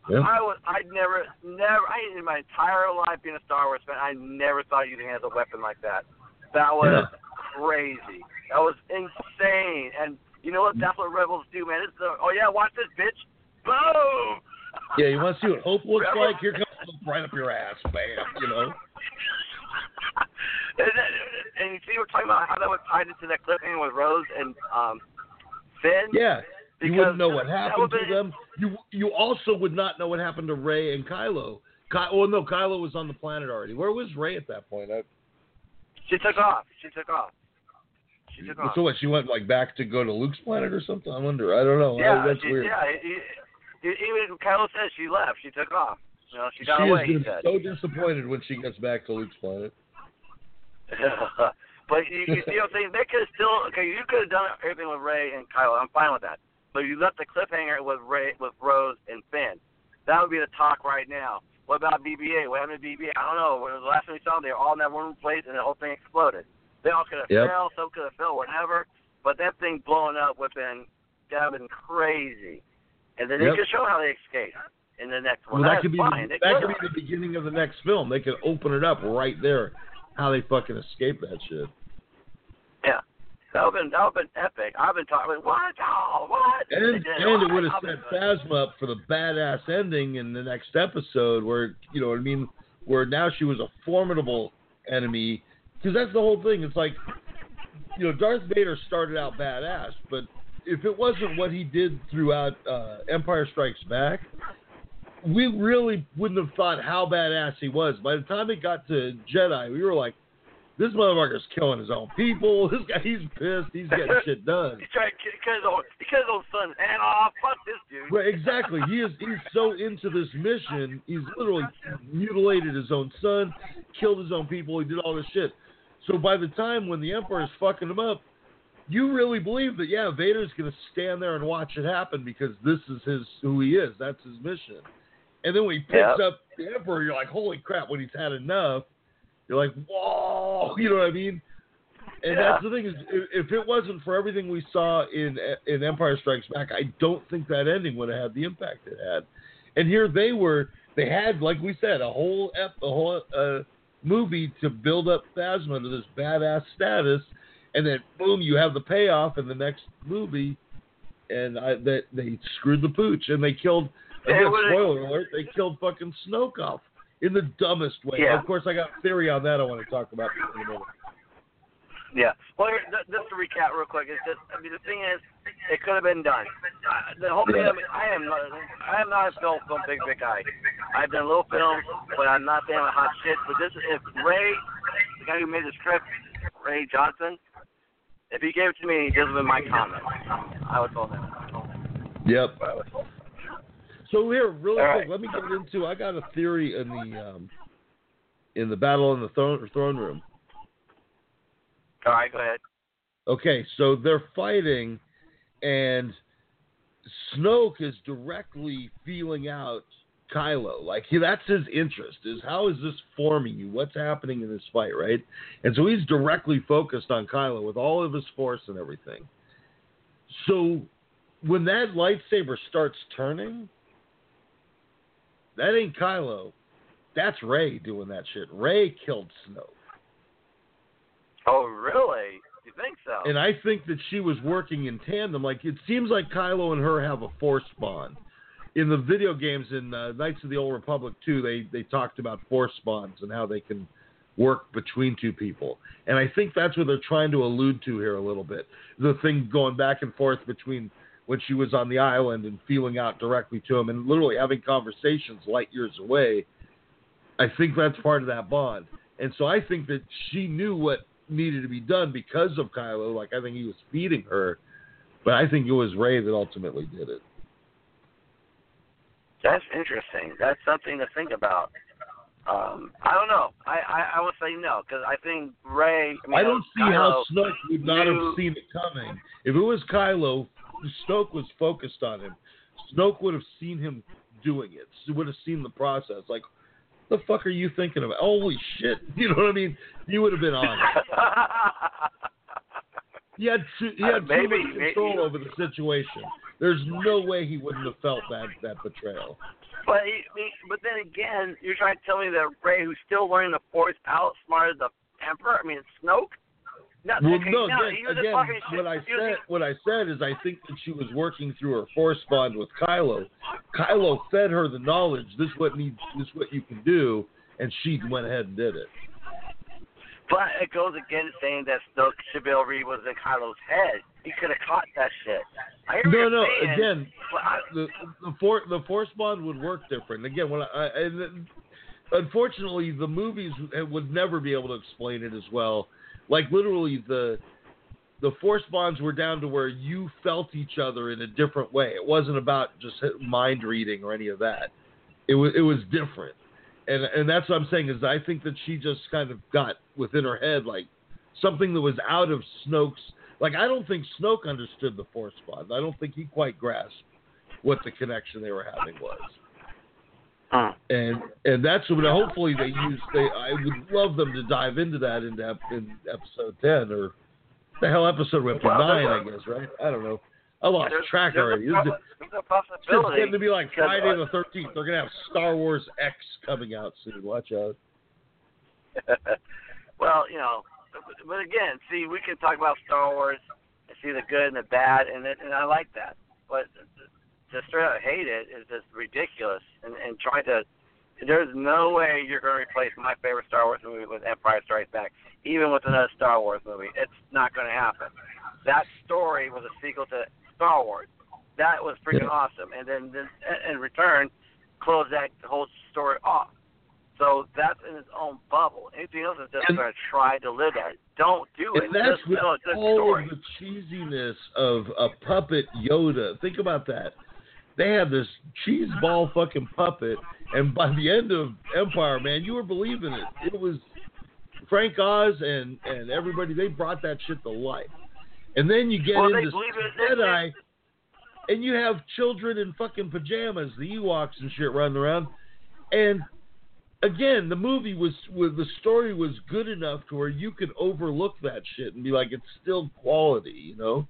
Speaker 2: Yeah.
Speaker 3: I was, I'd never never I in my entire life being a Star Wars fan I never thought using it as a weapon like that. That was crazy. That was insane. And you know what? That's what rebels do, man. It's the, oh yeah, watch this bitch. Boom. *laughs*
Speaker 2: Yeah, you want to see what hope looks
Speaker 3: Rebel-
Speaker 2: like? Here comes hope right up your ass, bam. You know. *laughs*
Speaker 3: and, then, and you see, we're talking about how that was tied into that cliffhanger with Rose and um, Finn.
Speaker 2: Yeah. You wouldn't know what happened to them. You you also would not know what happened to Rey and Kylo. Ky- oh no, Kylo was on the planet already. Where was Rey at that point? I,
Speaker 3: She took off. She took off. She took off.
Speaker 2: so what? She went like back to go to Luke's planet or something. I wonder. I don't know.
Speaker 3: yeah,
Speaker 2: I, that's
Speaker 3: she,
Speaker 2: weird.
Speaker 3: yeah. Even Kylo says she left. She took off. You know, she got
Speaker 2: she
Speaker 3: away.
Speaker 2: is gonna be so disappointed when she gets back to Luke's planet. *laughs*
Speaker 3: but you, you see what I'm saying? They could have still okay. You could have done everything with Rey and Kylo. I'm fine with that. But you left the cliffhanger with Rey, with Rose and Finn. That would be the talk right now. What about BB-8? What happened to BB-8? I don't know. When the last time we saw them, they were all in that one place, and the whole thing exploded. They all could have
Speaker 2: Yep.
Speaker 3: fell, some could have fell, whatever. But that thing blowing up would have been that would have been crazy. And then
Speaker 2: Yep.
Speaker 3: they could show how they escaped in the next one.
Speaker 2: Well, that
Speaker 3: That's
Speaker 2: could be
Speaker 3: fine.
Speaker 2: the, that
Speaker 3: could
Speaker 2: could be the beginning of the next film. They could open it up right there. How they fucking escape that shit.
Speaker 3: That would have been that would have been epic. I've been talking what? Oh, what?
Speaker 2: And and it would have set Phasma up for the badass ending in the next episode, where you know what I mean, where now she was a formidable enemy. Because that's the whole thing. It's like, you know, Darth Vader started out badass, but if it wasn't what he did throughout uh, Empire Strikes Back, we really wouldn't have thought how badass he was. By the time it got to Jedi, we were like, this motherfucker's killing his own people. This guy, he's pissed. He's getting *laughs* shit done.
Speaker 3: He's trying to kill his own, he killed his own son. And oh, fuck this dude.
Speaker 2: Right, exactly. He is he's so into this mission, he's literally mutilated his own son, killed his own people, he did all this shit. So by the time when the Emperor is fucking him up, you really believe that yeah, Vader's gonna stand there and watch it happen because this is his who he is. That's his mission. And then when he picks
Speaker 3: Yep.
Speaker 2: up the Emperor, you're like, holy crap, when he's had enough, you're like, whoa, *laughs* you know what I mean? and
Speaker 3: Yeah.
Speaker 2: that's the thing is, if it wasn't for everything we saw in in Empire Strikes Back, I don't think that ending would have had the impact it had. And here they were, they had, like we said, a whole ep, a whole uh, movie to build up Phasma to this badass status, and then boom, you have the payoff in the next movie, and I, that they screwed the pooch and they killed. Again, spoiler alert: they killed fucking Snoke off in the dumbest way.
Speaker 3: Yeah.
Speaker 2: Of course, I got theory on that I want to talk about in a minute.
Speaker 3: Yeah. Well, here, th- just to recap real quick, is just I mean the thing is, it could have been done. Uh, the whole thing. I, mean, I am not. I am not a film film big big guy. I've done little films, but I'm not I'm hot shit. But this, is if Ray, the guy who made the script, Ray Johnson, if he gave it to me, this would be my comment. I would tell him.
Speaker 2: Yep. So here, really
Speaker 3: All
Speaker 2: quick, let me get into. I got a theory in the um, in the battle in the throne throne room.
Speaker 3: All right, go ahead.
Speaker 2: Okay, so they're fighting, and Snoke is directly feeling out Kylo. Like he, that's his interest. Is how is this forming you? What's happening in this fight, right? And so he's directly focused on Kylo with all of his force and everything. So when that lightsaber starts turning, that ain't Kylo. That's Rey doing that shit. Rey killed Snoke.
Speaker 3: Oh, really? You think so?
Speaker 2: And I think that she was working in tandem. Like it seems like Kylo and her have a force bond. In the video games in uh, Knights of the Old Republic 2, they they talked about force bonds and how they can work between two people. And I think that's what they're trying to allude to here a little bit. The thing going back and forth between when she was on the island and feeling out directly to him and literally having conversations light years away. I think that's part of that bond. And so I think that she knew what needed to be done because of Kylo. Like I think he was feeding her, but I think it was Rey that ultimately did it.
Speaker 3: That's interesting. That's something to think about. Um, I don't know. I, I, I would say no because I think Rey. I, mean,
Speaker 2: I don't see
Speaker 3: Kylo,
Speaker 2: how Snoke would not
Speaker 3: knew-
Speaker 2: have seen it coming. If it was Kylo, Snoke was focused on him. Snoke would have seen him doing it. He would have seen the process. Like, the fuck are you thinking about? Holy shit! *laughs* You know what I mean? He would have been on it. *laughs* He had too, he
Speaker 3: Uh,
Speaker 2: had
Speaker 3: maybe-
Speaker 2: too much control
Speaker 3: maybe-
Speaker 2: over the situation. There's no way he wouldn't have felt that that betrayal.
Speaker 3: But but then again, you're trying to tell me that Rey, who's still learning the Force, outsmarted the Emperor. I mean, Snoke. No,
Speaker 2: Well,
Speaker 3: okay,
Speaker 2: no,
Speaker 3: no,
Speaker 2: again,
Speaker 3: he was just
Speaker 2: again what I said, what I said is, I think that she was working through her force bond with Kylo. Kylo fed her the knowledge. This what needs. This what you can do, and she went ahead and did it.
Speaker 3: But it goes against saying that Snoke chivalry was in Kylo's head. He could have caught that shit. I
Speaker 2: No, no.
Speaker 3: saying,
Speaker 2: Again,
Speaker 3: I,
Speaker 2: the the for, the force bond would work different. Again, when I, I and unfortunately the movies would never be able to explain it as well. Like literally the the force bonds were down to where you felt each other in a different way. It wasn't about just mind reading or any of that. It was it was different. And and that's what I'm saying is I think that she just kind of got within her head like something that was out of Snoke's like I don't think Snoke understood the force bond. I don't think he quite grasped what the connection they were having was.
Speaker 3: Hmm.
Speaker 2: And and that's what hopefully they use. They I would love them to dive into that into ep- in episode ten or the hell episode we're up to
Speaker 3: Well,
Speaker 2: nine, I guess, right? I don't know. I lost
Speaker 3: there's,
Speaker 2: track
Speaker 3: there's
Speaker 2: already.
Speaker 3: A,
Speaker 2: This
Speaker 3: there's a
Speaker 2: it's
Speaker 3: possibility.
Speaker 2: getting to be like Friday
Speaker 3: uh,
Speaker 2: the thirteenth. They're gonna have Star Wars X coming out soon. Watch out. *laughs*
Speaker 3: well, you know, but again, see, we can talk about Star Wars and see the good and the bad, and it, and I like that. But to straight up hate it is just ridiculous, and and try to. There's no way you're going to replace my favorite Star Wars movie with Empire Strikes Back, even with another Star Wars movie. It's not going to happen. That story was a sequel to Star Wars. That was freaking
Speaker 2: Yeah.
Speaker 3: awesome, and then, then in return, close that whole story off. So that's in its own bubble. Anything else is just going to try to live that. Don't do it.
Speaker 2: And that's
Speaker 3: just
Speaker 2: with
Speaker 3: good
Speaker 2: all
Speaker 3: story.
Speaker 2: of the cheesiness of a puppet Yoda. Think about that. They had this cheese ball fucking puppet, and by the end of Empire, man, you were believing it. It was Frank Oz and and everybody. They brought that shit to life. And then you get
Speaker 3: Well,
Speaker 2: into Jedi, and you have children in fucking pajamas, the Ewoks and shit running around, and again, the movie was, was the story was good enough to where you could overlook that shit and be like, it's still quality, you know.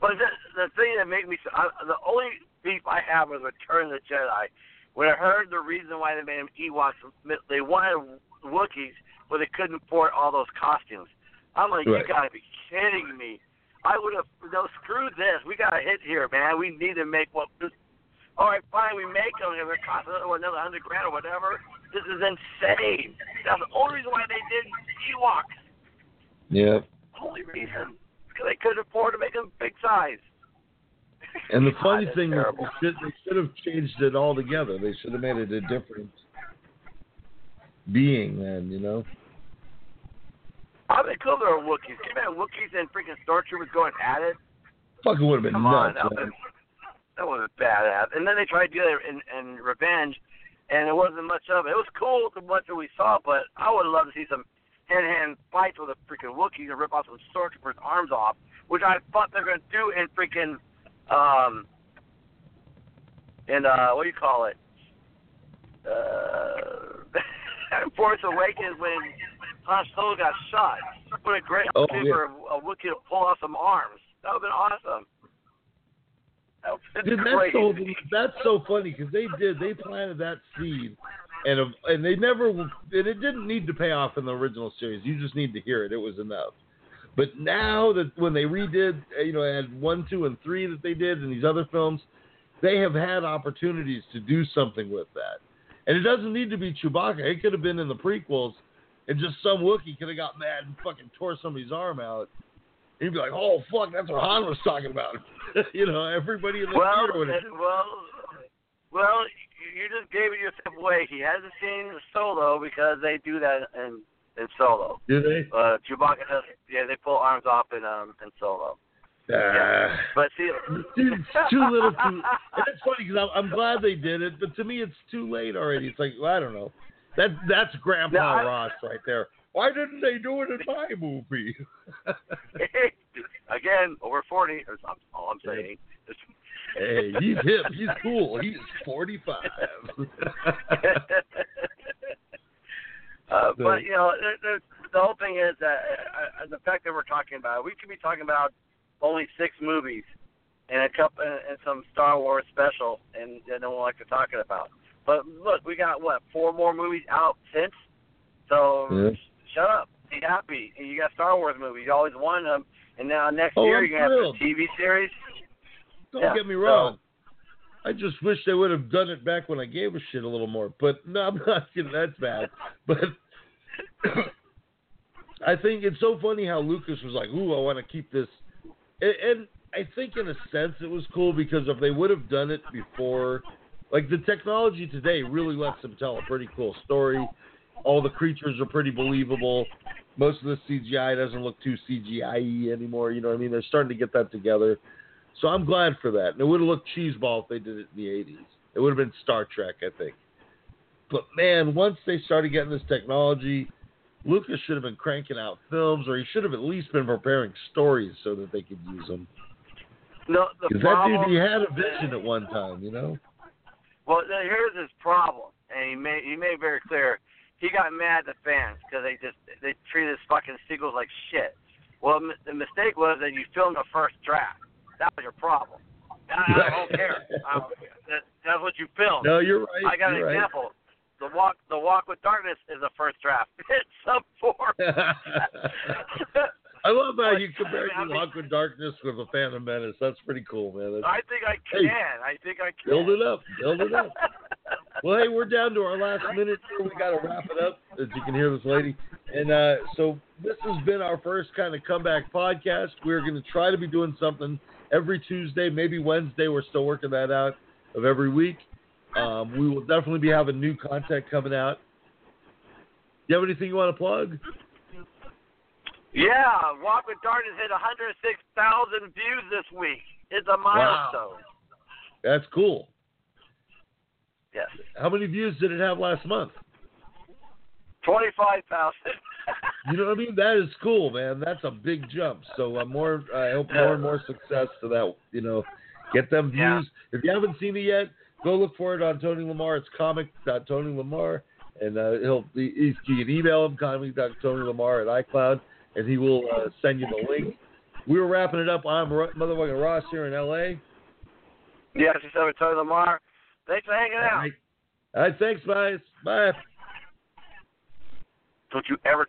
Speaker 3: But the, the thing that made me I, the only beef I have with Return of the Jedi, when I heard the reason why they made them Ewoks, they wanted Wookiees, but they couldn't afford all those costumes. I'm like,
Speaker 2: Right.
Speaker 3: you gotta be kidding me. I would have no screw this. We got a hit here, man. We need to make what. All right, fine. We make them. If it costs another another hundred grand or whatever, this is insane. That's the only reason why they did Ewoks.
Speaker 2: Yeah.
Speaker 3: Only reason because they couldn't afford to make them big size. *laughs*
Speaker 2: And the funny thing is, they should, they should have changed it altogether. They should have made it a different being then, you know.
Speaker 3: I'd be cool there were Wookiees. Can you imagine Wookiees and freaking Stormtroopers going at it?
Speaker 2: Fucking would have been
Speaker 3: Come on,
Speaker 2: nuts. man.
Speaker 3: was that was badass. And then they tried to do it in, in Revenge, and it wasn't much of it. It was cool to much that we saw, but I would love to see some hand-to-hand fights with a freaking Wookiee and rip off some Stormtroopers' arms off, which I thought they're going to do in freaking um in uh what do you call it? Uh, *laughs* Force Awakens when Han Solo got shot. What a great
Speaker 2: Oh,
Speaker 3: opportunity
Speaker 2: yeah.
Speaker 3: for a, a Wookiee to pull off some arms. That would have been awesome. That
Speaker 2: Dude,
Speaker 3: have
Speaker 2: so that's so funny because they did they planted that seed, and and they never and it didn't need to pay off in the original series. You just need to hear it. It was enough. But now that when they redid, uh, you know, had one, two, and three that they did in these other films, they have had opportunities to do something with that. And it doesn't need to be Chewbacca. It could have been in the prequels, and just some Wookiee could have got mad and fucking tore somebody's arm out. And you'd be like, "Oh fuck, that's what Han was talking about." *laughs* you know, everybody in the
Speaker 3: Well,
Speaker 2: theater would have.
Speaker 3: well, well, you you just gave it yourself away. He hasn't seen Solo because they do that in in Solo.
Speaker 2: Do they?
Speaker 3: Uh, Chewbacca does. Yeah, they pull arms off in um in Solo.
Speaker 2: Ah.
Speaker 3: But see, *laughs*
Speaker 2: it's too little too. And it's funny because I'm, I'm glad they did it, but to me, it's too late already. It's like well, I don't know. That that's Grandpa
Speaker 3: No, I-
Speaker 2: Ross right there. Why didn't they do it in my movie? *laughs*
Speaker 3: again, over forty. Or that's all I'm saying.
Speaker 2: hey, he's hip. He's cool. He's 45. *laughs*
Speaker 3: uh, but you know, the, the, the whole thing is that uh, uh, the fact that we're talking about, we could be talking about only six movies and a couple and, some Star Wars special, and, and no one likes to talk it about. But look, we got what four more movies out since. So
Speaker 2: Yeah.
Speaker 3: sh- shut up, be happy. And you got Star Wars movies. You always wanted them, and now next
Speaker 2: Oh,
Speaker 3: year
Speaker 2: I'm
Speaker 3: you're gonna
Speaker 2: thrilled.
Speaker 3: have the TV series.
Speaker 2: Don't
Speaker 3: Yeah,
Speaker 2: get me
Speaker 3: so-
Speaker 2: wrong. I just wish they would have done it back when I gave a shit a little more. But no, I'm not kidding. That's bad. But *coughs* I think it's so funny how Lucas was like, "Ooh, I want to keep this," and, and I think in a sense it was cool because if they would have done it before, like the technology today really lets them tell a pretty cool story. All the creatures are pretty believable. Most of the CGI doesn't look too CGI anymore. You know what I mean? They're starting to get that together. So I'm glad for that. And it would have looked cheeseball if they did it in the 80s. It would have been Star Trek, I think. But man, once they started getting this technology, Lucas should have been cranking out films, or he should have at least been preparing stories so that they could use them.
Speaker 3: No, the
Speaker 2: Because that dude, he had a vision at one time, you know.
Speaker 3: Well, here's his problem, and he made he made it very clear. He got mad at the fans because they just they treated his fucking sequels like shit. Well, m- the mistake was that you filmed the first draft. That was your problem. I, I don't care. I, that, that's what you filmed.
Speaker 2: No, you're right.
Speaker 3: I got an
Speaker 2: you're right.
Speaker 3: example. The walk the walk with darkness is a first draft. *laughs* It's sub four. *laughs* *laughs*
Speaker 2: I love how you compare
Speaker 3: I mean-
Speaker 2: Walk with Darkness with the Phantom Menace. That's pretty cool, man. That's,
Speaker 3: I think I
Speaker 2: Hey,
Speaker 3: can. I think I can.
Speaker 2: build it up. Build it up. Well, hey, we're down to our last minute here. We got to wrap it up, as you can hear this lady. And uh, so this has been our first kind of comeback podcast. We're going to try to be doing something every Tuesday, maybe Wednesday. We're still working that out of every week. Um, we will definitely be having new content coming out. Do You have anything you want to plug?
Speaker 3: Yeah, Walk with Darkness hit 106,000 views this week. It's a milestone. Wow.
Speaker 2: That's cool.
Speaker 3: Yes,
Speaker 2: How many views did it have last month?
Speaker 3: 25,000. *laughs*
Speaker 2: You know what I mean? That is cool, man. That's a big jump. So I'm more. I hope more and more success to that. You know, get them views.
Speaker 3: Yeah.
Speaker 2: If you haven't seen it yet, go look for it on Tony Lamar. It's comic Tony Lamar, and uh, he'll he, you can email him Tony Lamar at iCloud, and he will uh, send you the link. We were wrapping it up. I'm motherfucking Ross here in L.A.
Speaker 3: Yes, you said Tony Lamar. Thanks for hanging out.
Speaker 2: All right, thanks, guys. Bye.
Speaker 3: Don't you ever